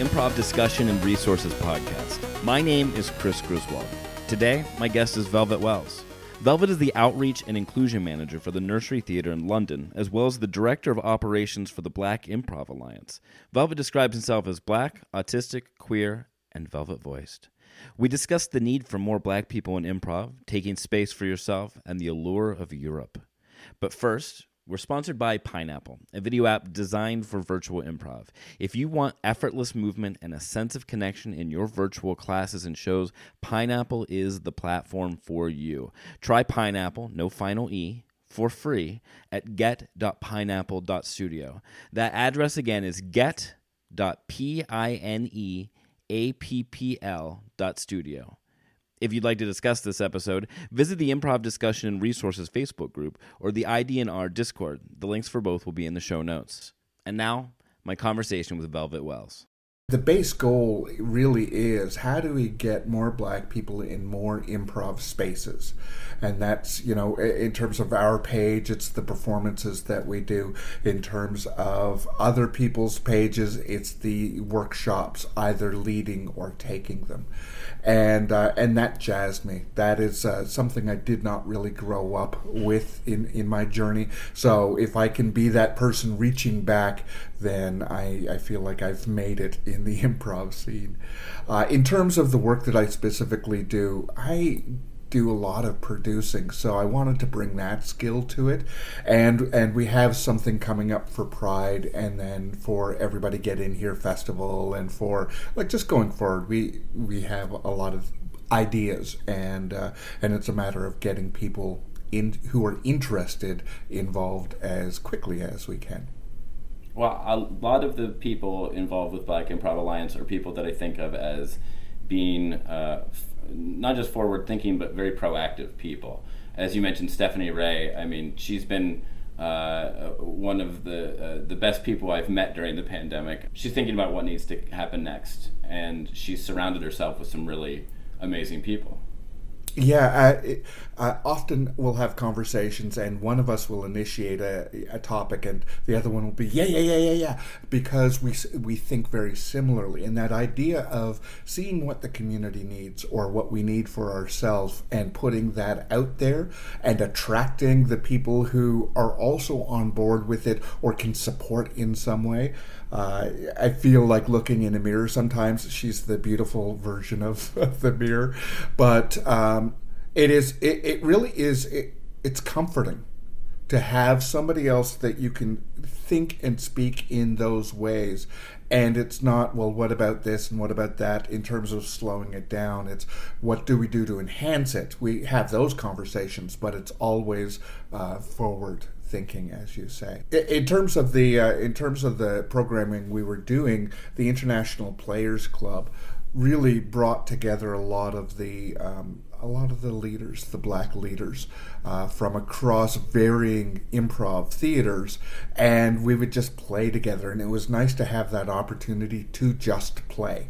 Improv Discussion and Resources Podcast. My name is Chris Griswold. Today, my guest is Velvet Wells. Velvet is the Outreach and Inclusion Manager for the Nursery Theatre in London, as well as the Director of Operations for the Black Improv Alliance. Velvet describes himself as black, autistic, queer, and velvet voiced. We discuss the need for more black people in improv, taking space for yourself, and the allure of Europe. But first, we're sponsored by Pineapple, a video app designed for virtual improv. If you want effortless movement and a sense of connection in your virtual classes and shows, Pineapple is the platform for you. Try Pineapple, no final E, for free at get.pineapple.studio. That address again is get.pineapple.studio. If you'd like to discuss this episode, visit the Improv Discussion and Resources Facebook group or the IDNR Discord. The links for both will be in the show notes. And now, my conversation with Velvet Wells. The base goal really is how do we get more black people in more improv spaces? And that's, you know, in terms of our page, it's the performances that we do. In terms of other people's pages, it's the workshops, either leading or taking them and uh, and that jazzed me. That is uh, something I did not really grow up with in in my journey. So if I can be that person reaching back, then I I feel like I've made it in the improv scene. Uh, in terms of the work that I specifically do, I do a lot of producing, so I wanted to bring that skill to it, and and we have something coming up for Pride, and then for Everybody Get In Here festival, and for like just going forward, we we have a lot of ideas, and uh, and it's a matter of getting people in who are interested involved as quickly as we can. Well, a lot of the people involved with Black Improv Alliance are people that I think of as being uh, not just forward thinking, but very proactive people. As you mentioned, Stephanie Ray, I mean, she's been uh, one of the uh, the best people I've met during the pandemic. She's thinking about what needs to happen next, and she's surrounded herself with some really amazing people. Yeah, I, I often will have conversations, and one of us will initiate a, a topic, and the other one will be yeah, yeah, yeah, yeah, yeah, because we we think very similarly. And that idea of seeing what the community needs or what we need for ourselves, and putting that out there, and attracting the people who are also on board with it or can support in some way. Uh, I feel like looking in a mirror sometimes. She's the beautiful version of, of the mirror, but um, it is. It, it really is. It, it's comforting to have somebody else that you can think and speak in those ways and it's not well what about this and what about that in terms of slowing it down it's what do we do to enhance it we have those conversations but it's always uh, forward thinking, as you say. In terms of the uh, in terms of the programming we were doing, the International Players Club really brought together a lot of the um, a lot of the leaders, the black leaders, uh, from across varying improv theaters, and we would just play together, and it was nice to have that opportunity to just play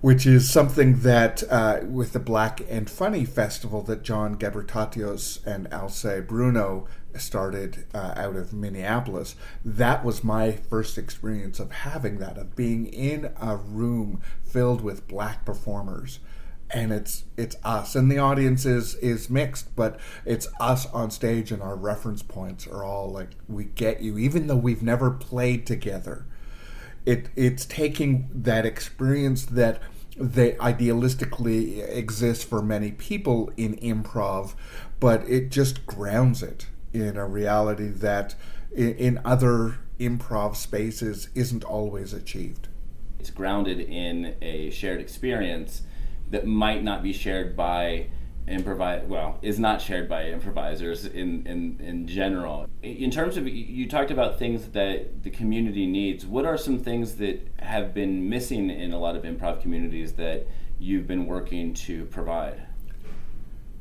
which is something that uh, with the Black and Funny Festival that John Gebretatose and Alsa Bruno started uh, out of Minneapolis. That was my first experience of having that, of being in a room filled with black performers. And it's it's us, and the audience is is mixed, but it's us on stage, and our reference points are all like we get you, even though we've never played together it it's taking that experience that they idealistically exists for many people in improv, but it just grounds it in a reality that in, in other improv spaces isn't always achieved. It's grounded in a shared experience that might not be shared by improvise well is not shared by improvisers in, in in general. In terms of you talked about things that the community needs. What are some things that have been missing in a lot of improv communities that you've been working to provide?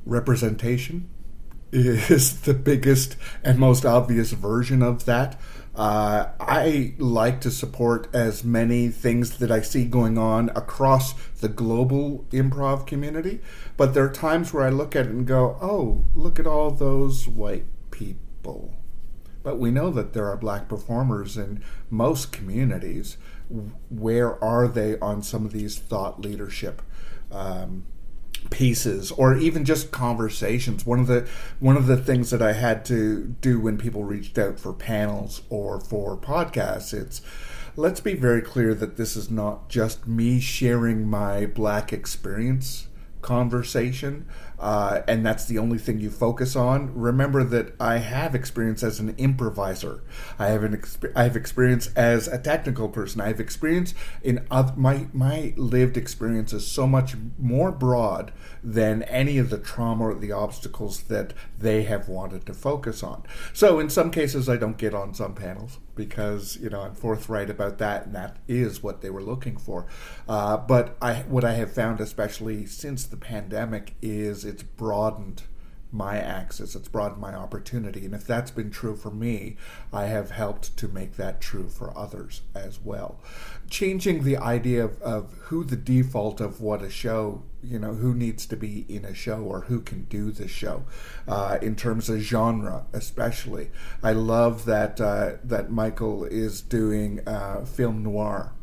Representation is the biggest and most obvious version of that uh, I like to support as many things that I see going on across the global improv community, but there are times where I look at it and go, oh, look at all those white people. but we know that there are black performers in most communities. Where are they on some of these thought leadership? Um, pieces or even just conversations. One of the one of the things that i had to do when people reached out for panels or for podcasts it's let's be very clear that this is not just me sharing my black experience conversation uh, and that's the only thing you focus on. Remember that I have experience as an improviser. I have an exp- I have experience as a technical person. I have experience in other, my my lived experience is so much more broad than any of the trauma or the obstacles that they have wanted to focus on. So in some cases, I don't get on some panels because you know I'm forthright about that, and that is what they were looking for. Uh, but I what I have found, especially since the pandemic, is it's broadened my access, it's broadened my opportunity. And if that's been true for me, I have helped to make that true for others as well. Changing the idea of, of who the default of what a show, you know, who needs to be in a show or who can do the show uh, in terms of genre, especially. I love that, uh, that Michael is doing uh, film noir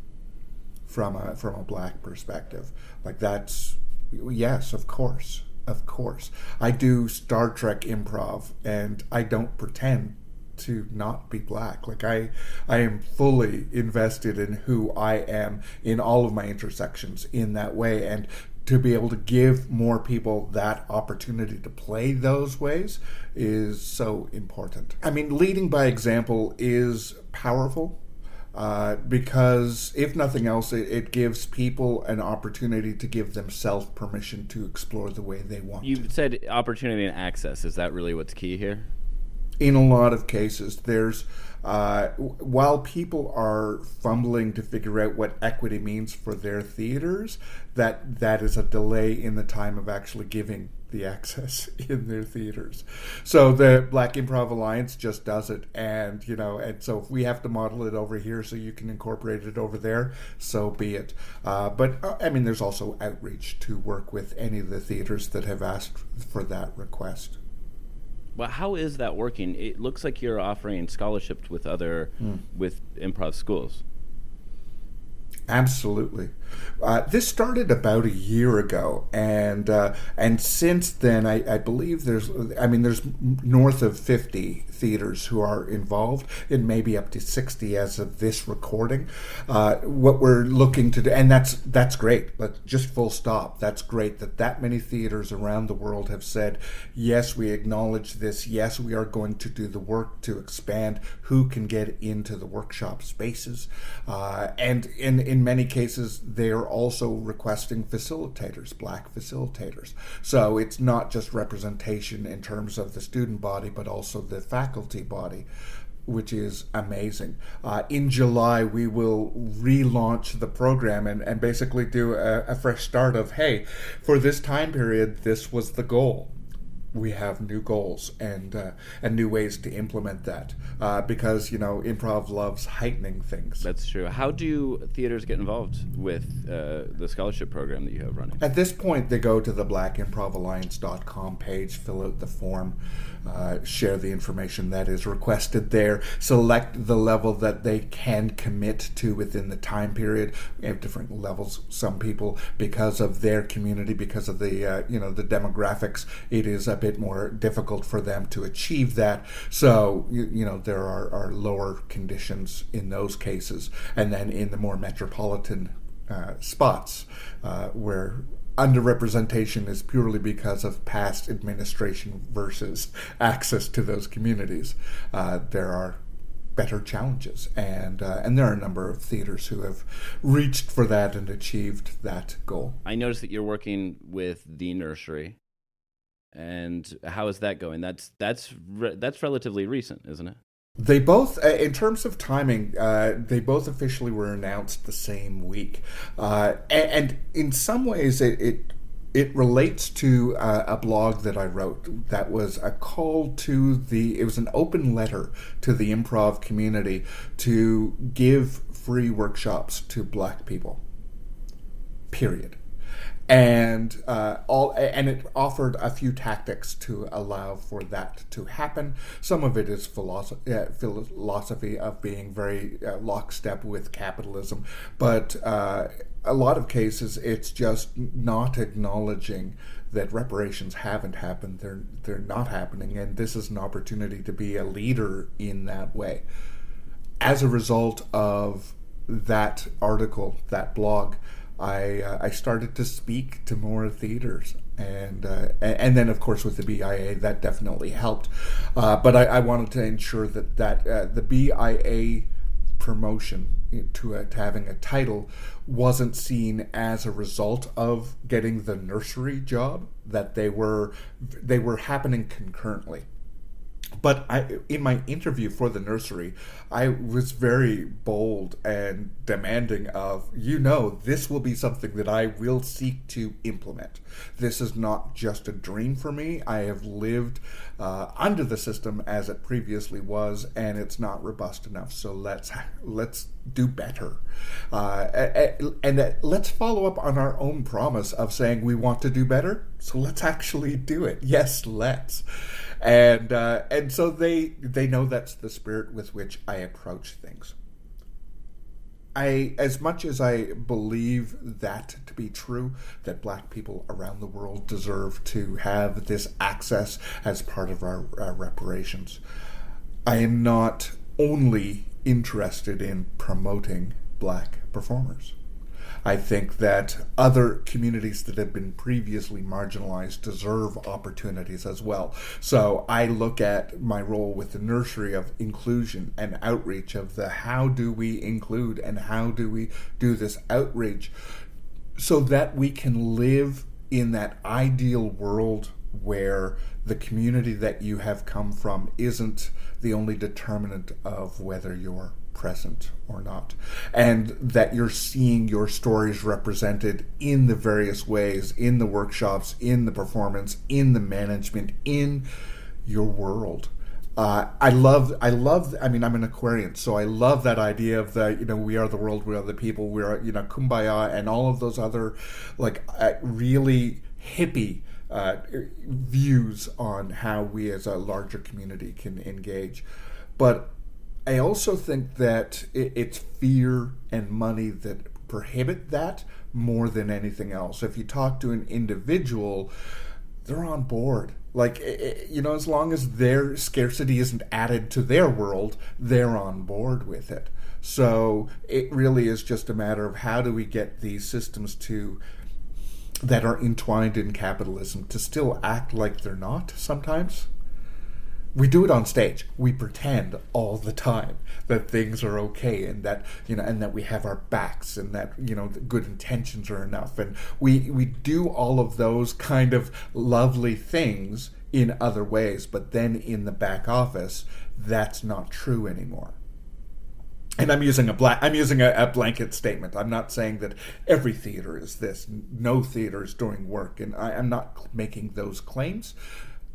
from a, from a black perspective. Like that's, yes, of course of course. I do Star Trek improv, and I don't pretend to not be black. Like I, I am fully invested in who I am in all of my intersections in that way, and to be able to give more people that opportunity to play those ways is so important. I mean, leading by example is powerful uh, because if nothing else, it, it, gives people an opportunity to give themselves permission to explore the way they want. You said opportunity and access. Is that really what's key here? In a lot of cases, there's uh, while people are fumbling to figure out what equity means for their theaters, that that is a delay in the time of actually giving the access in their theaters. So the Black Improv Alliance just does it, and you know, and so if we have to model it over here so you can incorporate it over there, so be it. Uh, but uh, I mean, there's also outreach to work with any of the theaters that have asked for that request. Well, how is that working? It looks like you're offering scholarships with other mm. with improv schools. Absolutely. Uh, this started about a year ago, and uh, and since then, I, I, believe there's, I mean, there's north of fifty theaters who are involved. and maybe up to sixty as of this recording. Uh, what we're looking to do, and that's that's great. But just full stop. That's great that that many theaters around the world have said, yes, we acknowledge this. Yes, we are going to do the work to expand who can get into the workshop spaces, uh, and in in many cases they're also requesting facilitators, black facilitators. So it's not just representation in terms of the student body, but also the faculty body which is amazing. Uh, in July, we will relaunch the program and, and basically do a, a, fresh start of hey, for this time period, this was the goal we have new goals and uh, and new ways to implement that uh, because you know improv loves heightening things. That's true. How do theaters get involved with uh, the scholarship program that you have running? At this point, they go to the blackimprovalliance.com page, fill out the form, uh, share the information that is requested there, select the level that they can commit to within the time period. We have different levels. Some people, because of their community, because of the uh, you know the demographics, it is a bit more difficult for them to achieve that. So you, you know there are, are lower conditions in those cases, and then in the more metropolitan uh, spots uh, where underrepresentation is purely because of past administration versus access to those communities. Uh, there are better challenges, and uh, and there are a number of theaters who have reached for that and achieved that goal. I noticed that you're working with the nursery, and how is that going? That's that's re- that's relatively recent, isn't it? They both, uh, in terms of timing, uh, they both officially were announced the same week, uh, and, in some ways, it, it it relates to uh, a blog that I wrote that was a call to the. It was an open letter to the improv community to give free workshops to Black people. Period and uh, all and it offered a few tactics to allow for that to happen. Some of it is philosophy, uh, philosophy of being very uh, lockstep with capitalism, but uh, a lot of cases it's just not acknowledging that reparations haven't happened. They're they're not happening, and this is an opportunity to be a leader in that way. As a result of that article, that blog, I uh, I started to speak to more theaters, and uh, and then of course with the BIA that definitely helped. Uh, but I, I, wanted to ensure that that uh, the BIA promotion to, a, to having a title wasn't seen as a result of getting the nursery job that they were they were happening concurrently but I, in my interview for the nursery, I was very bold and demanding of, you know, this will be something that I will seek to implement. This is not just a dream for me. I have lived uh, under the system as it previously was, and it's not robust enough. So let's let's do better, uh, and let's follow up on our own promise of saying we want to do better. So let's actually do it. Yes, let's and uh, and so they they know that's the spirit with which I approach things. I, as much as I believe that to be true, that black people around the world deserve to have this access as part of our, our reparations, I am not only interested in promoting black performers. I think that other communities that have been previously marginalized deserve opportunities as well. So I look at my role with the nursery of inclusion and outreach of the how do we include and how do we do this outreach so that we can live in that ideal world where the community that you have come from isn't the only determinant of whether you're present or not, and that you're seeing your stories represented in the various ways in the workshops, in the performance, in the management, in your world. Uh, I love, I love. I mean, I'm an Aquarian, so I love that idea of the, you know, we are the world, we are the people, we are, you know, kumbaya, and all of those other, like, uh, really hippie uh, views on how we as a larger community can engage. But I also think that it's fear and money that prohibit that more than anything else. If you talk to an individual, they're on board. Like, you know, as long as their scarcity isn't added to their world, they're on board with it. So it really is just a matter of how do we get these systems to that are entwined in capitalism to still act like they're not sometimes we do it on stage. We pretend all the time that things are okay and that you know and that we have our backs and that you know good intentions are enough and we we do all of those kind of lovely things in other ways, but then in the back office, that's not true anymore. And I'm using a black. I'm using a, a, blanket statement. I'm not saying that every theater is this. No theater is doing work, and I, I'm not making those claims.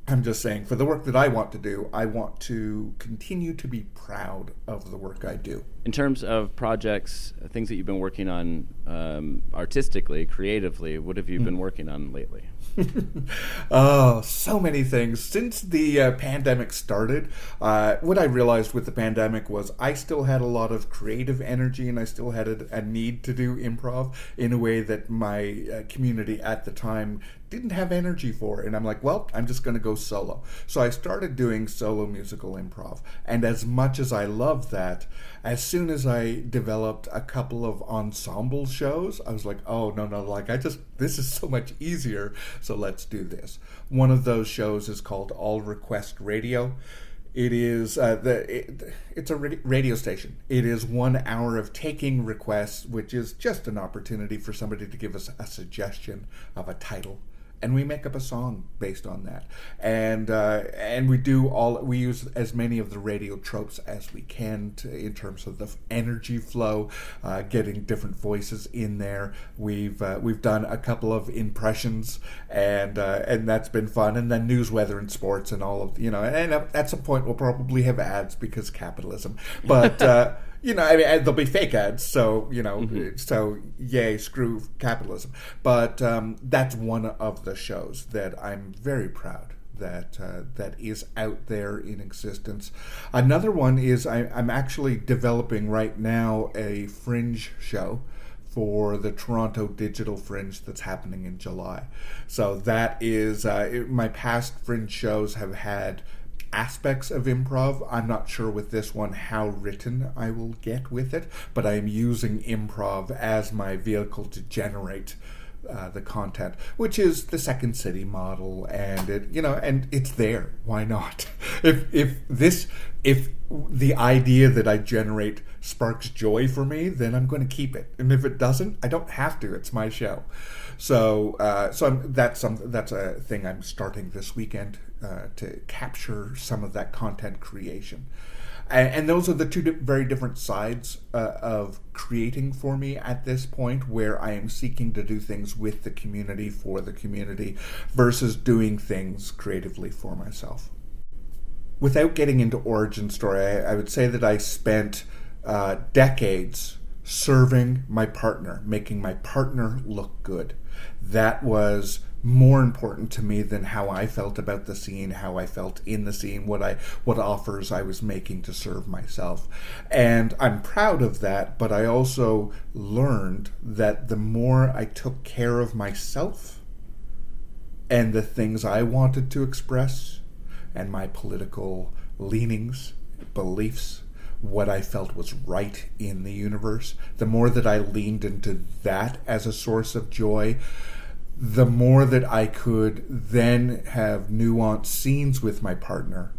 I'm just saying, for the work that I want to do, I want to continue to be proud of the work I do. In terms of projects, things that you've been working on um, artistically, creatively, what have you mm. been working on lately? oh, so many things. Since the uh, pandemic started, uh, what I realized with the pandemic was I still had a lot of creative energy and I still had a, a need to do improv in a way that my uh, community at the time didn't have energy for. And I'm like, well, I'm just going to go solo. So I started doing solo musical improv. And as much as I love that, as soon as I developed a couple of ensemble shows, I was like, oh, no, no, like I just, this is so much easier. So let's do this. One of those shows is called All Request Radio. It is uh, the it, it's a radio station. It is one hour of taking requests, which is just an opportunity for somebody to give us a suggestion of a title and we make up a song based on that. And uh, and we do all we use as many of the radio tropes as we can to, in terms of the energy flow uh, getting different voices in there. We've uh, we've done a couple of impressions and uh, and that's been fun. And then news weather and sports and all of you know and at some point we'll probably have ads because capitalism. But uh, you know, I mean, there'll be fake ads, so you know, mm-hmm. so yay, screw capitalism. But um, that's one of the shows that I'm very proud that uh, that is out there in existence. Another one is I, am actually developing right now a fringe show for the Toronto Digital Fringe that's happening in July. So that is uh, it, my past fringe shows have had aspects of improv. I'm not sure with this one how written I will get with it, but I am using improv as my vehicle to generate uh, the content, which is the Second City model, and it you know, and it's there. Why not? if if this if the idea that I generate sparks joy for me, then I'm going to keep it, and if it doesn't, I don't have to. It's my show. So uh, so I'm, that's some that's a thing I'm starting this weekend uh, to capture some of that content creation. And, and those are the two di- very different sides uh, of creating for me at this point where i am seeking to do things with the community for the community versus doing things creatively for myself. Without getting into origin story i, I would say that i spent uh, decades serving my partner making my partner look good. That was more important to me than how I felt about the scene, how I felt in the scene, what I what offers I was making to serve myself. And I'm proud of that, but I also learned that the more I took care of myself and the things I wanted to express and my political leanings, beliefs, what I felt was right in the universe, the more that I leaned into that as a source of joy, the more that I could then have nuanced scenes with my partner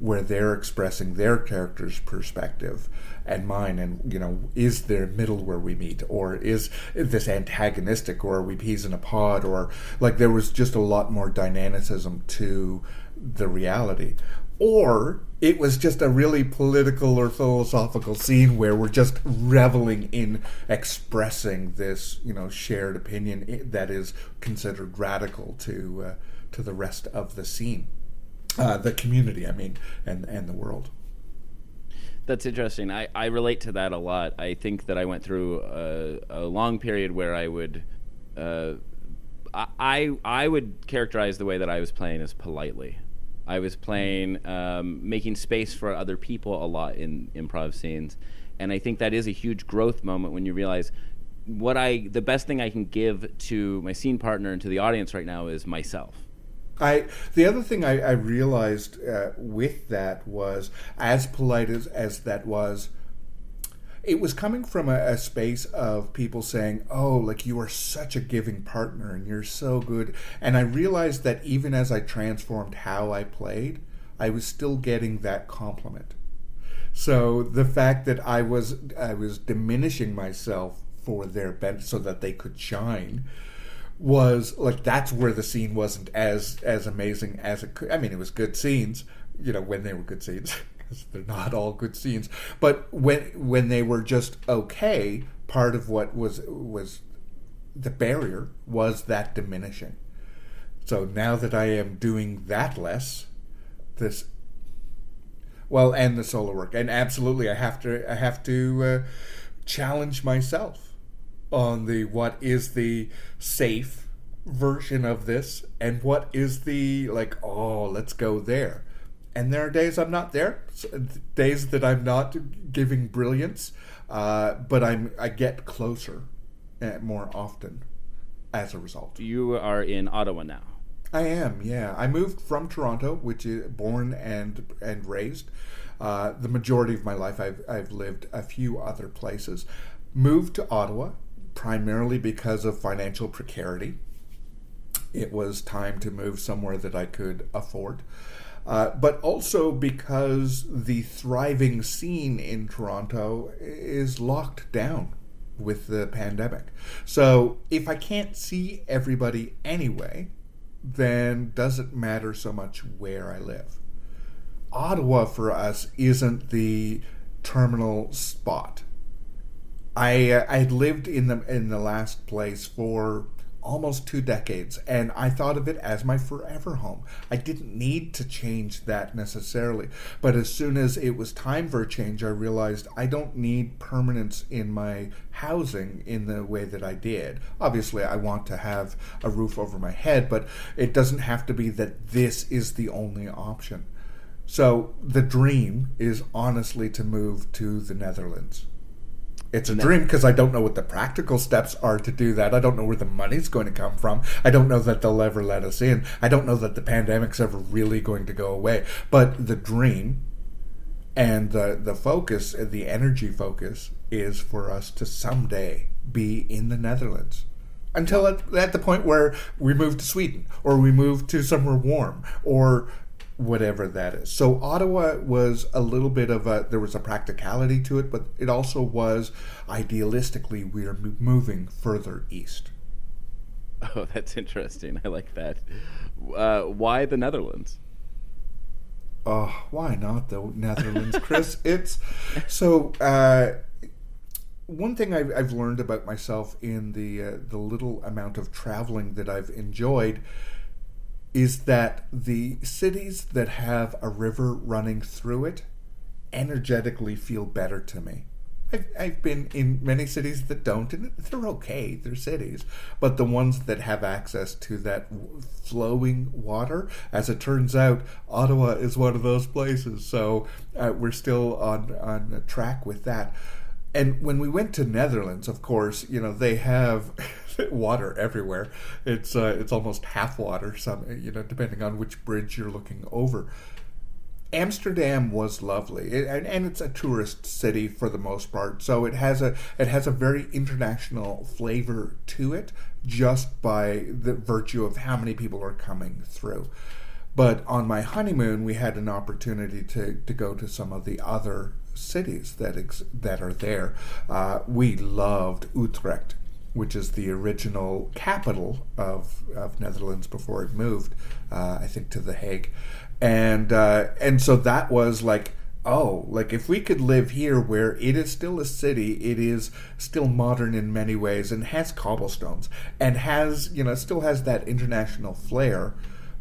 where they're expressing their character's perspective and mine and you know is there middle where we meet or is this antagonistic or are we peas in a pod or like there was just a lot more dynamicism to the reality. Or it was just a really political or philosophical scene where we're just reveling in expressing this, you know, shared opinion that is considered radical to uh, to the rest of the scene, uh, the community. I mean, and and the world. That's interesting. I, I relate to that a lot. I think that I went through a, a long period where I would. Uh, I I would characterize the way that I was playing as politely. I was playing, um, making space for other people a lot in improv scenes, and I think that is a huge growth moment when you realize what I the best thing I can give to my scene partner and to the audience right now is myself. I the other thing I, I realized uh, with that was as polite as, as that was, it was coming from a, a, space of people saying, "Oh, like you are such a giving partner and you're so good." And I realized that even as I transformed how I played, I was still getting that compliment. So the fact that I was I was diminishing myself for their benefit so that they could shine was like that's where the scene wasn't as as amazing as it could. I mean, it was good scenes, you know, when they were good scenes. they're not all good scenes. But when when they were just okay, part of what was was the barrier was that diminishing. So now that I am doing that less, this well, and the solo work, and absolutely, I have to I have to uh, challenge myself on the what is the safe version of this and what is the like oh let's go there and there are days I'm not there, days that I'm not giving brilliance, uh, but I'm I get closer uh, more often as a result. You are in Ottawa now. I am, yeah. I moved from Toronto, which is born and and raised. Uh, the majority of my life, I've I've lived a few other places. Moved to Ottawa primarily because of financial precarity. It was time to move somewhere that I could afford. Uh, but also because the thriving scene in Toronto is locked down with the pandemic. So if I can't see everybody anyway, then doesn't matter so much where I live. Ottawa for us isn't the terminal spot. I uh, I lived in the in the last place for almost two decades, and I thought of it as my forever home. I didn't need to change that necessarily, but as soon as it was time for a change, I realized I don't need permanence in my housing in the way that I did. Obviously, I want to have a roof over my head, but it doesn't have to be that this is the only option. So the dream is honestly to move to the Netherlands. It's a dream because I don't know what the practical steps are to do that. I don't know where the money's going to come from. I don't know that they'll ever let us in. I don't know that the pandemic's ever really going to go away. But the dream and the the focus, the energy focus, is for us to someday be in the Netherlands. Until at, at the point where we move to Sweden or we move to somewhere warm or whatever that is. So Ottawa was a little bit of a there was a practicality to it, but it also was idealistically we are moving further east. Oh, that's interesting. I like that. Uh, why the Netherlands? Oh, why not the Netherlands, Chris? it's so. Uh, one thing I've, I've, learned about myself in the uh, the little amount of traveling that I've enjoyed is that the cities that have a river running through it energetically feel better to me. I've, I've been in many cities that don't, and they're okay, they're cities. But the ones that have access to that flowing water, as it turns out, Ottawa is one of those places. So uh, we're still on, on track with that. And when we went to Netherlands, of course, you know, they have. water everywhere. It's uh, it's almost half water. Some you know, depending on which bridge you're looking over. Amsterdam was lovely, it, and, and, it's a tourist city for the most part. So it has a it has a very international flavor to it, just by the virtue of how many people are coming through. But on my honeymoon, we had an opportunity to, to go to some of the other cities that ex- that are there. Uh, we loved Utrecht which is the original capital of, of Netherlands before it moved, uh, I think, to The Hague. And, uh, and so that was like, oh, like if we could live here where it is still a city, it is still modern in many ways and has cobblestones and has, you know, still has that international flair.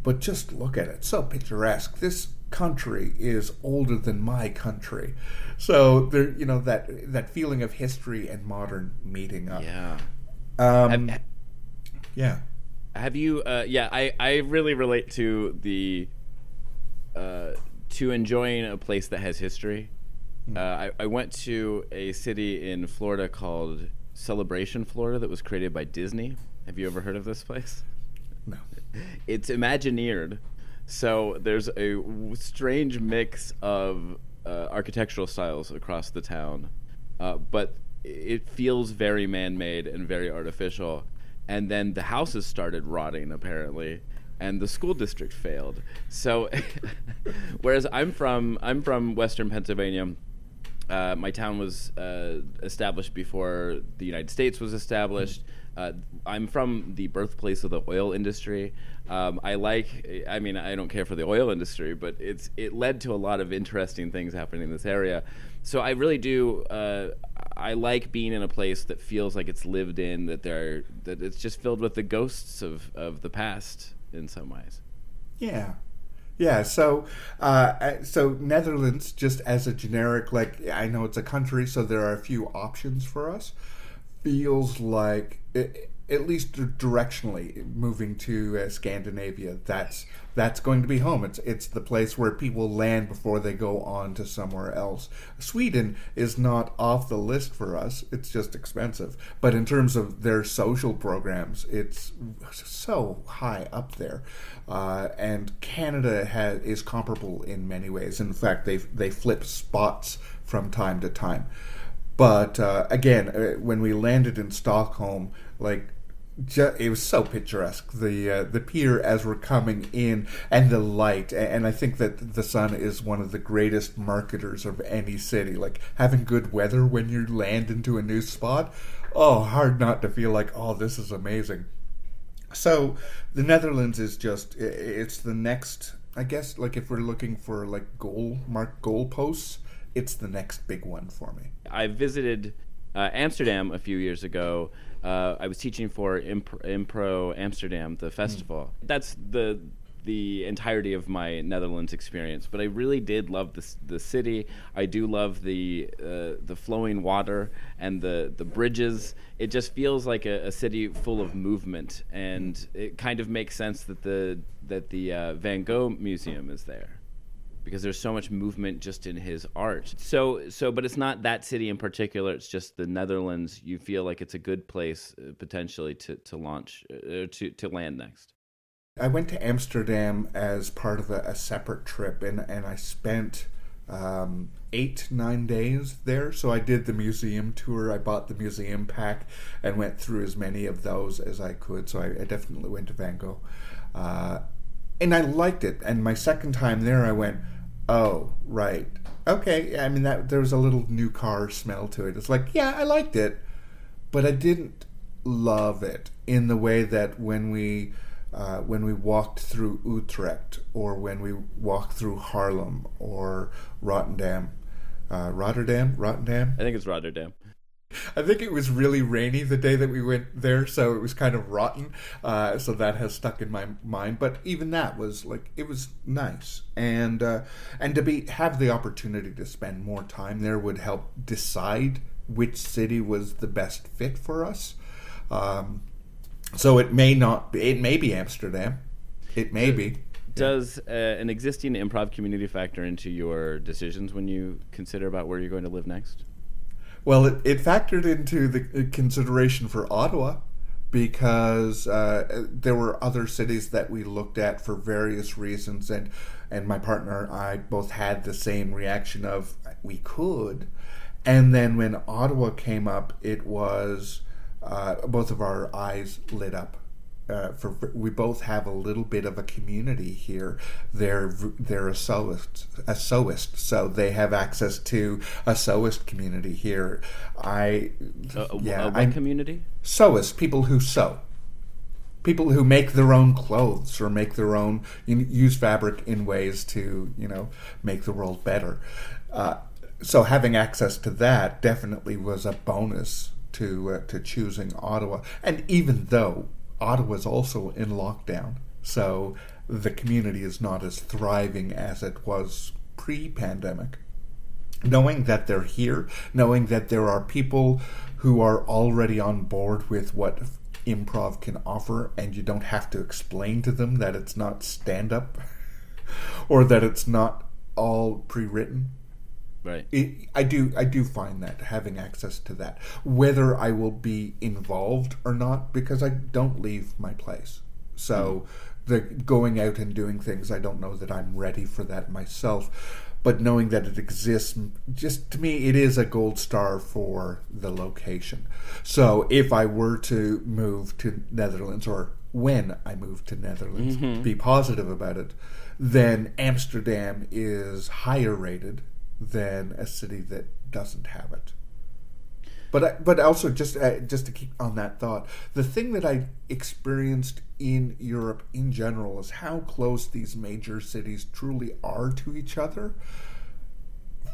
But just look at it, so picturesque. This country is older than my country. So there, you know, that that feeling of history and modern meeting up. Yeah. Um, have, yeah. Have you? Uh, yeah, I I really relate to the uh, to enjoying a place that has history. Mm. Uh, I, I went to a city in Florida called Celebration, Florida, that was created by Disney. Have you ever heard of this place? No. It's Imagineered. So there's a strange mix of uh, architectural styles across the town, uh, but it feels very man-made and very artificial. And then the houses started rotting apparently, and the school district failed. So, whereas I'm from I'm from Western Pennsylvania. Uh, my town was uh, established before the United States was established. Uh, I'm from the birthplace of the oil industry. Um, I like, I mean, I don't care for the oil industry, but it's it led to a lot of interesting things happening in this area. So I really do. I like being in a place that feels like it's lived in, that there, that it's just filled with the ghosts of of the past in some ways. Yeah, yeah, so uh, so Netherlands, just as a generic, like I know it's a country, so there are a few options for us. Feels like it, at least directionally moving to uh, Scandinavia. That's that's going to be home. It's it's the place where people land before they go on to somewhere else. Sweden is not off the list for us. It's just expensive. But in terms of their social programs, it's so high up there. Uh, and Canada has, is comparable in many ways. In fact, they they flip spots from time to time. But uh, again, uh, when we landed in Stockholm, like it was so picturesque. The uh, the pier as we're coming in, and the light, and I think that the sun is one of the greatest marketers of any city. Like having good weather when you land into a new spot, oh, hard not to feel like, oh, this is amazing. So the Netherlands is just it's the next. I guess like if we're looking for like goal mark goalposts, it's the next big one for me. I visited uh, Amsterdam a few years ago. Uh, I was teaching for Impro, Impro Amsterdam, the festival. Mm. That's the the entirety of my Netherlands experience. But I really did love the the city. I do love the uh, the flowing water and the the bridges. It just feels like a, a, city full of movement, and it kind of makes sense that the that the uh, Van Gogh Museum is there because there's so much movement just in his art. So so but it's not that city in particular, it's just the Netherlands. You feel like it's a good place uh, potentially to to launch uh, to to land next. I went to Amsterdam as part of a, a separate trip, and, and I spent um, eight, nine days there. So I did the museum tour. I bought the museum pack and went through as many of those as I could. So I, I definitely went to Van Gogh. Uh, and I liked it. And my second time there, I went, oh, right. Okay. I mean, that there was a little new car smell to it. It's like, yeah, I liked it, but I didn't love it in the way that when we uh, when we walked through Utrecht or when we walked through Haarlem or Rotterdam. Uh, Rotterdam? Rotterdam? I think it's Rotterdam. I think it was really rainy the day that we went there, so it was kind of rotten. Uh, so that has stuck in my mind. But even that was like it was nice, and uh, and to be have the opportunity to spend more time there would help decide which city was the best fit for us. Um, so it may not. Be, it may be Amsterdam. It may be. Does uh, an existing improv community factor into your decisions when you consider about where you're going to live next? Well, it, it factored into the consideration for Ottawa because uh, there were other cities that we looked at for various reasons, and and my partner and I both had the same reaction of we could, and then when Ottawa came up, it was uh, both of our eyes lit up. Uh, for we both have a little bit of a community here. They're they're a sewist, a sewist, so they have access to a sewist community here. I uh, yeah, a what community? Sewist, people who sew, people who make their own clothes or make their own use fabric in ways to you know make the world better. Uh, so having access to that definitely was a bonus to uh, to choosing Ottawa. And even though Ottawa is also in lockdown, so the community is not as thriving as it was pre-pandemic. Knowing that they're here, knowing that there are people who are already on board with what improv can offer, and you don't have to explain to them that it's not stand up or that it's not all pre written Right. It, I do. I do find that having access to that, whether I will be involved or not, because I don't leave my place. So, mm. the going out and doing things, I don't know that I'm ready for that myself. But knowing that it exists, just to me, it is a gold star for the location. So, if I were to move to Netherlands, or when I move to Netherlands, mm-hmm. be positive about it, then Amsterdam is higher rated than a city that doesn't have it. But I, but also just uh, just to keep on that thought, the thing that I experienced in Europe in general is how close these major cities truly are to each other.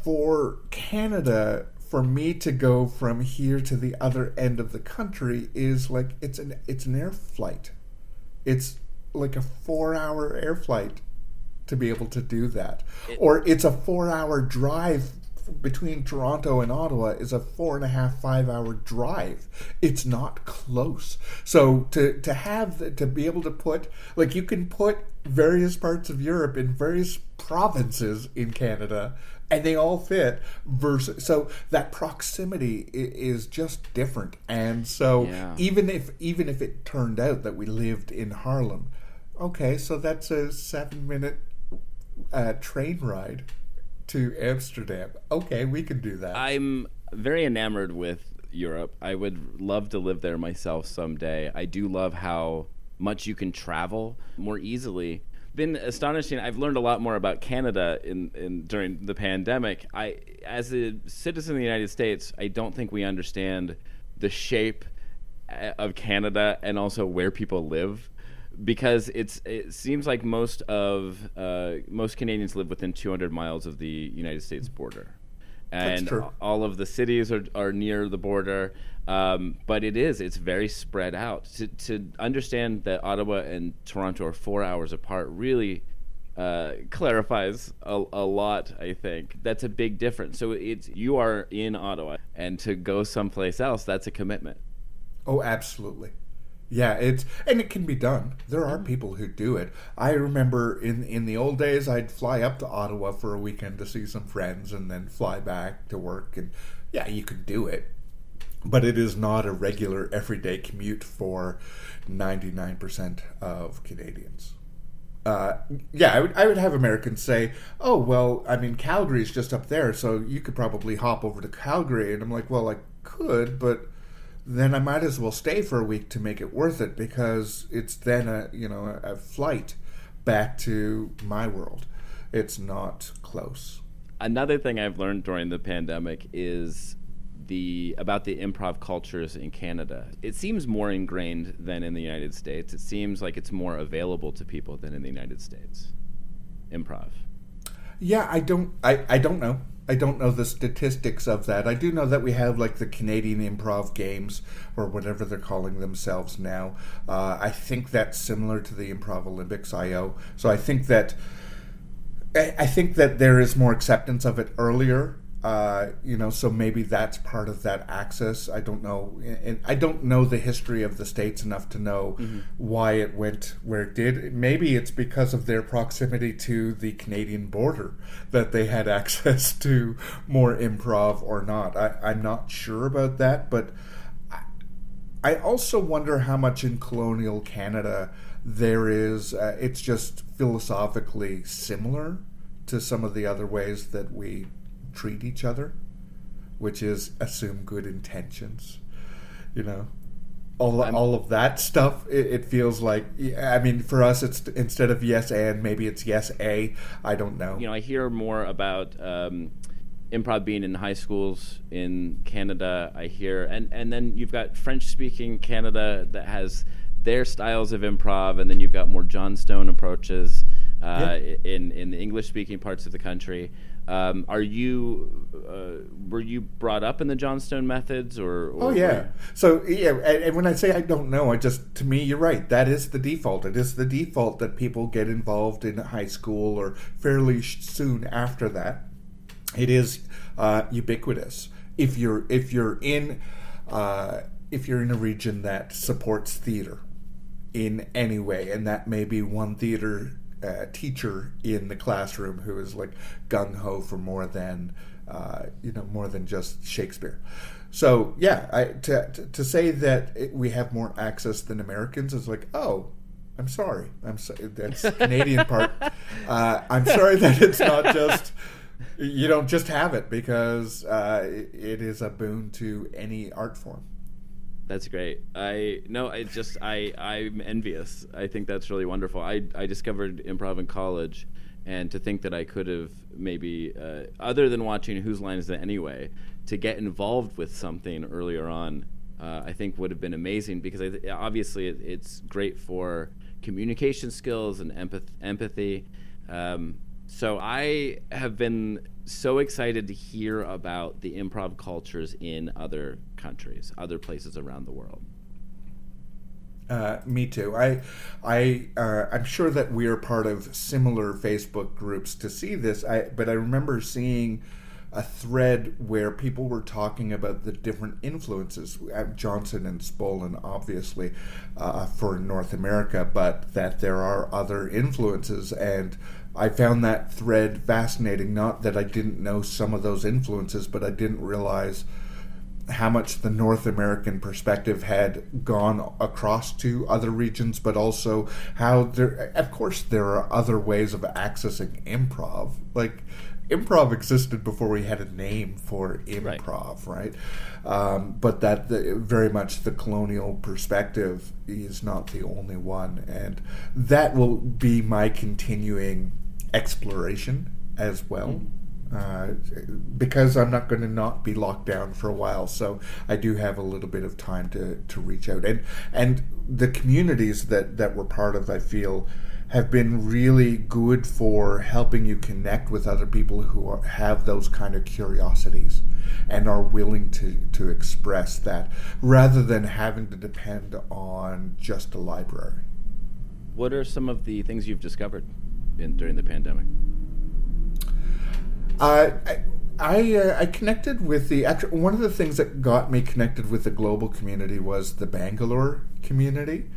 For Canada, for me to go from here to the other end of the country is like it's an it's an air flight. It's like a four hour air flight to be able to do that. It, or it's a four hour drive between Toronto and Ottawa is a four and a half, five hour drive. It's not close. So to to have to be able to put like you can put various parts of Europe in various provinces in Canada and they all fit versus so that proximity is just different and so yeah. even if even if it turned out that we lived in Haarlem okay so that's a 7 minute uh, train ride to Amsterdam. Okay, we can do that. I'm very enamored with Europe. I would love to live there myself someday. I do love how much you can travel more easily. Been astonishing. I've learned a lot more about Canada in, in during the pandemic. I, as a citizen of the United States, I don't think we understand the shape uh, of Canada and also where people live because it's it seems like most of uh, most Canadians live within 200 miles of the United States border, and all of the cities are, are near the border. Um, but it is it's very spread out. To to understand that Ottawa and Toronto are four hours apart really uh, clarifies a, a, lot. I think that's a big difference. So it's you are in Ottawa, and to go someplace else, that's a commitment. Oh, absolutely. Yeah, it's and it can be done. There are people who do it. I remember in in the old days, I'd fly up to Ottawa for a weekend to see some friends, and then fly back to work. And yeah, you could do it, but it is not a regular everyday commute for ninety nine percent of Canadians. Uh, yeah, I would, I would have Americans say, "Oh, well, I mean, Calgary's just up there, so you could probably hop over to Calgary." And I'm like, "Well, I could, but." Then I might as well stay for a week to make it worth it because it's then a you know a, flight back to my world. It's not close. Another thing I've learned during the pandemic is the about the improv cultures in Canada. It seems more ingrained than in the United States. It seems like it's more available to people than in the United States. Improv. Yeah, I don't I, I don't know. I don't know the statistics of that. I do know that we have like the Canadian Improv Games or whatever they're calling themselves now. Uh, I think that's similar to the Improv Olympics IO. So I think that I think that there is more acceptance of it earlier uh, you know, so maybe that's part of that access. I don't know, and I don't know the history of the states enough to know mm-hmm. why it went where it did. Maybe it's because of their proximity to the Canadian border that they had access to more improv or not. I, I'm not sure about that, but I, I also wonder how much in colonial Canada there is. Uh, it's just philosophically similar to some of the other ways that we treat each other, which is assume good intentions. You know, all I'm, all of that stuff. It, it, feels like I mean, for us, it's instead of yes and maybe it's yes a. I don't know. You know, I hear more about. Um, improv being in high schools in Canada, I hear, and and then you've got French speaking Canada that has their styles of improv, and then you've got more Johnstone approaches uh, yeah. in in the English speaking parts of the country. Um, are you uh, were you brought up in the Johnstone methods or? or oh yeah. So yeah, and, and, when I say I don't know, I just to me you're right. That is the default. It is the default that people get involved in high school or fairly soon after that. It is uh, ubiquitous. If you're if you're in uh, if you're in a region that supports theater in any way, and that may be one theater uh, teacher in the classroom who is like gung ho for more than uh, you know more than just Shakespeare. So yeah, I, to, to, to say that it, we have more access than Americans is like oh. I'm sorry. I'm sorry. That's Canadian part. Uh, I'm sorry that it's not just you don't just have it because uh, it is a boon to any art form. That's great. I no, I just I I'm envious. I think that's really wonderful. I I discovered improv in college, and to think that I could have maybe uh, other than watching Whose Line Is It Anyway, to get involved with something earlier on, uh, I think would have been amazing because I, obviously it, it's great for communication skills and empath- empathy. Um, so I have been so excited to hear about the improv cultures in other countries, other places around the world. Uh, me too. I, I, uh, I'm sure that we are part of similar Facebook groups to see this. I, but I remember seeing a thread where people were talking about the different influences. Uh, Johnstone and Spolin, obviously, uh, for North America, but that there are other influences and I found that thread fascinating. Not that I didn't know some of those influences, but I didn't realize how much the North American perspective had gone across to other regions, but also how there, of course, there are other ways of accessing improv. Like, improv existed before we had a name for improv, right? right? Um, but that the, very much the colonial perspective is not the only one, and that will be my continuing exploration as well. Mm. Uh, because I'm not going to not be locked down for a while, so I do have a little bit of time to, to reach out and and the communities that that we're part of, I feel, have been really good for helping you connect with other people who are, have those kind of curiosities and are willing to, to express that rather than having to depend on just a library. What are some of the things you've discovered in, during the pandemic? Uh, I, I, uh, I connected with the actually one of the things that got me connected with the global community was the Bangalore community.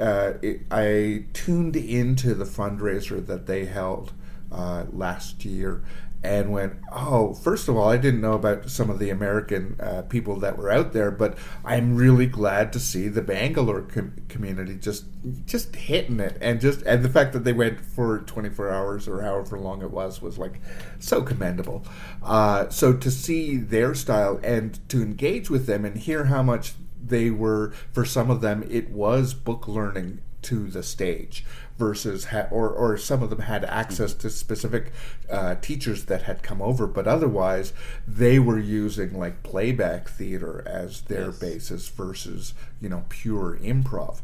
Uh, it, I tuned into the fundraiser that they held uh, last year and went, oh, first of all, I didn't know about some of the American uh, people that were out there, but I'm really glad to see the Bangalore com- community just just hitting it, and just and the fact that they went for 24 hours or however long it was was like so commendable. Uh, so to see their style and to engage with them and hear how much they were for some of them it was book learning to the stage versus ha- or or some of them had access to specific uh, teachers that had come over, but otherwise they were using like playback theater as their yes. basis versus you know pure improv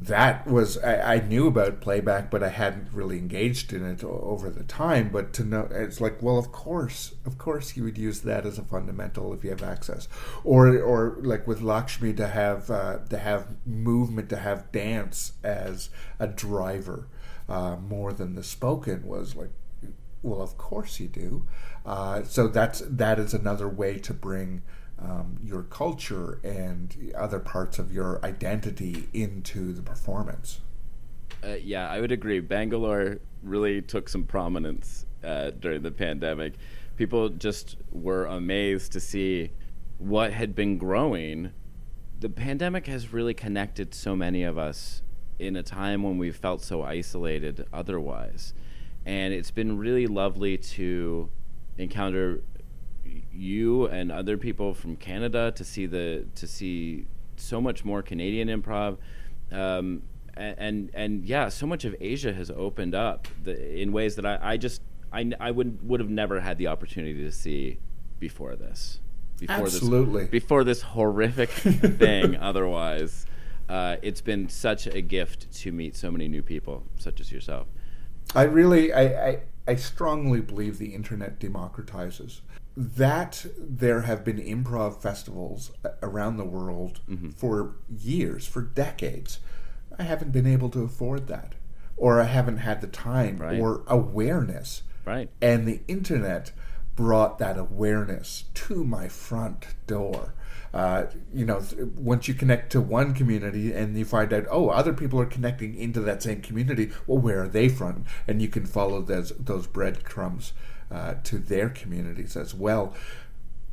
that was I, I, knew about playback, but I hadn't really engaged in it over the time. But to know, it's like, well, of course, of course, you would use that as a fundamental if you have access, or or like with Lakshmi to have uh, to have movement, to have dance as a driver uh, more than the spoken was like, well, of course you do. Uh, so that's that is another way to bring um, your culture and other parts of your identity into the performance. Uh, yeah, I would agree. Bangalore really took some prominence uh, during the pandemic. People just were amazed to see what had been growing. The pandemic has really connected so many of us in a time when we felt so isolated otherwise. And it's been really lovely to encounter you and other people from Canada to see the to see so much more Canadian improv. Um, and, and, and yeah, so much of Asia has opened up the, in ways that I, I just I, I would would have never had the opportunity to see before this. Before Absolutely. This, before this horrific thing. Otherwise, uh, it's been such a gift to meet so many new people, such as yourself. I really, I, I, I strongly believe the internet democratizes that there have been improv festivals around the world mm-hmm. for years, for decades. I haven't been able to afford that, or I haven't had the time right. or awareness. Right. And the internet brought that awareness to my front door. Uh, you know, once you connect to one community and you find out, oh, other people are connecting into that same community. Well, where are they from? And you can follow those those breadcrumbs uh, to their communities as well.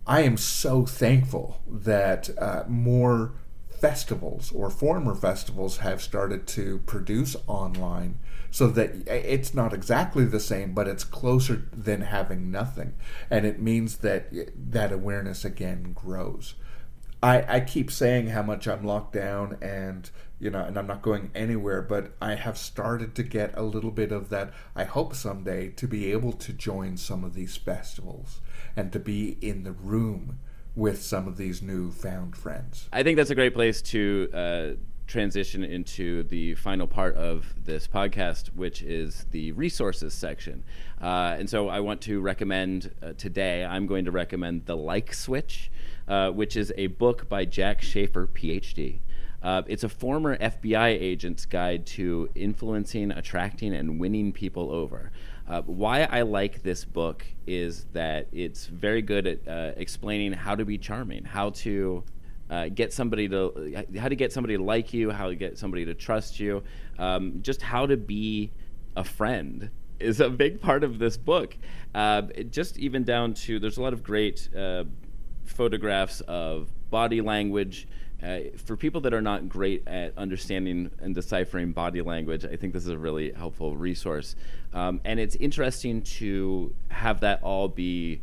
I am so thankful that uh, more festivals or former festivals have started to produce online so that it's not exactly the same but it's closer than having nothing and it means that that awareness again grows I, I keep saying how much I'm locked down and you know and I'm not going anywhere but I have started to get a little bit of that I hope someday to be able to join some of these festivals and to be in the room with some of these new found friends. I think that's a great place to uh, transition into the final part of this podcast, which is the resources section. Uh, and so I want to recommend uh, today, I'm going to recommend The Like Switch uh, which is a book by Jack Schafer, PhD. Uh, it's a former FBI agent's guide to influencing, attracting, and winning people over. Uh, why I like this book is that it's very good at uh, explaining how to be charming, how to uh, get somebody to how to get somebody to like you, how to get somebody to trust you, um, just how to be a friend is a big part of this book. Uh, just even down to there's a lot of great uh, photographs of body language. Uh, for people that are not great at understanding and deciphering body language, I think this is a really helpful resource. Um, and it's interesting to have that all be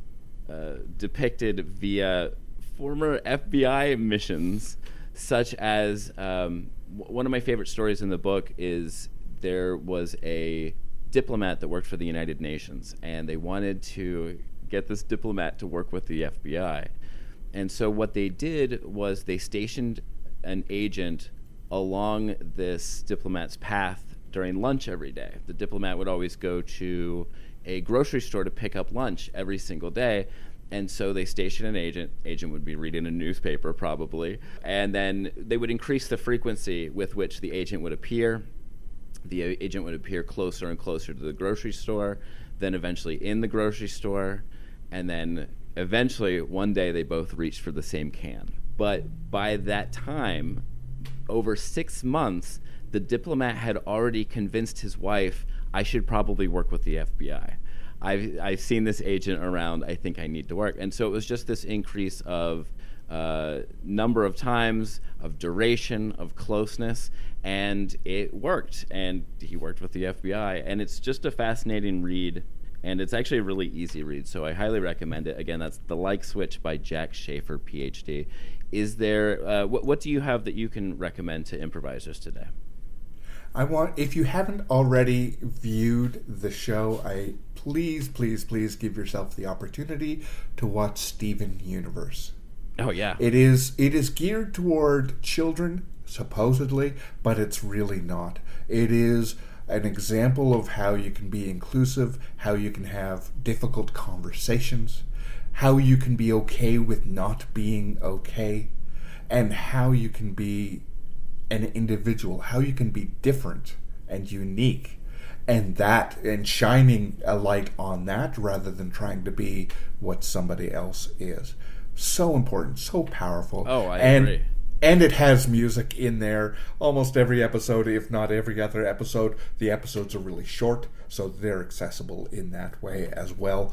uh, depicted via former FBI missions, such as um, w- one of my favorite stories in the book is there was a diplomat that worked for the United Nations, and they wanted to get this diplomat to work with the FBI. And so what they did was they stationed an agent along this diplomat's path during lunch every day. The diplomat would always go to a grocery store to pick up lunch every single day. And so they stationed an agent. Agent would be reading a newspaper probably, and then they would increase the frequency with which the agent would appear. The agent would appear closer and closer to the grocery store, then eventually in the grocery store, and then eventually one day they both reached for the same can. But by that time, over six months, the diplomat had already convinced his wife, I should probably work with the FBI. I've, I've seen this agent around. I think I need to work. And so it was just this increase of uh, number of times, of duration, of closeness, and it worked. And he worked with the FBI. And it's just a fascinating read. And it's actually a really easy read, so I highly recommend it. Again, that's The Like Switch by Jack Schafer, PhD. Is there, uh, what, what do you have that you can recommend to improvisers today? I want, if you haven't already viewed the show, I please, please, please give yourself the opportunity to watch Steven Universe. Oh yeah, it is. It is geared toward children, supposedly, but it's really not. It is an example of how you can be inclusive, how you can have difficult conversations, how you can be okay with not being okay, and how you can be an individual, how you can be different and unique. And that, and shining a light on that rather than trying to be what somebody else is. So important, so powerful. Oh, I and, agree. And it has music in there almost every episode, if not every other episode. The episodes are really short, so they're accessible in that way as well.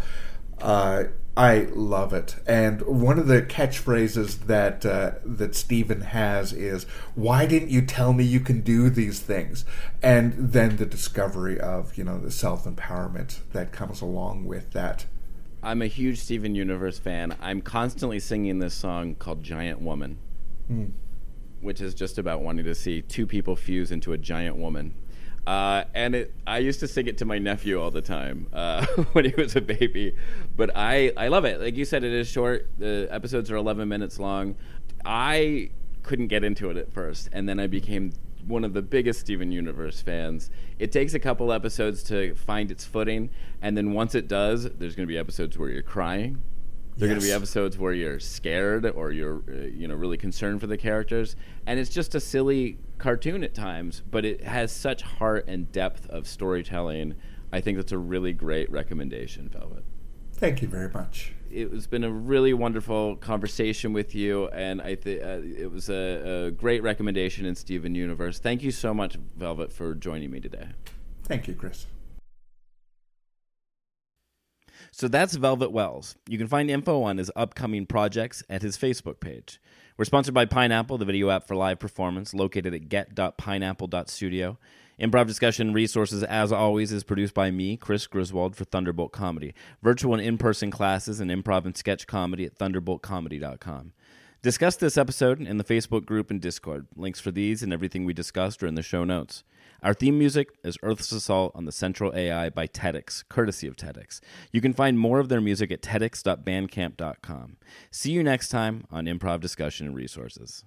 Uh, I love it. And one of the catchphrases that uh, that Steven has is, "Why didn't you tell me you can do these things?" And then the discovery of you know the self empowerment that comes along with that. I'm a huge Steven Universe fan. I'm constantly singing this song called "Giant Woman," mm. which is just about wanting to see two people fuse into a giant woman. Uh, and it, I used to sing it to my nephew all the time uh, when he was a baby. But I, I love it. Like you said, it is short. The episodes are 11 minutes long. I couldn't get into it at first, and then I became one of the biggest Steven Universe fans. It takes a couple episodes to find its footing, and then once it does, there's going to be episodes where you're crying. There are yes. going to be episodes where you're scared or you're, uh, you know, really concerned for the characters, and it's just a silly cartoon at times, but it has such heart and depth of storytelling. I think that's a really great recommendation, Velvet. Thank you very much. It has been a really wonderful conversation with you, and I think uh, it was a, a, great recommendation in Steven Universe. Thank you so much, Velvet, for joining me today. Thank you, Chris. So that's Velvet Wells. You can find info on his upcoming projects at his Facebook page. We're sponsored by Pineapple, the video app for live performance, located at get.pineapple.studio. Improv discussion resources, as always, is produced by me, Chris Griswold, for Thunderbolt Comedy. Virtual and in person classes and improv and sketch comedy at thunderboltcomedy.com. Discuss this episode in the Facebook group and Discord. Links for these and everything we discussed are in the show notes. Our theme music is Earth's Assault on the Central AI by TEDx, courtesy of TEDx. You can find more of their music at tedx.bandcamp.com. See you next time on Improv Discussion and Resources.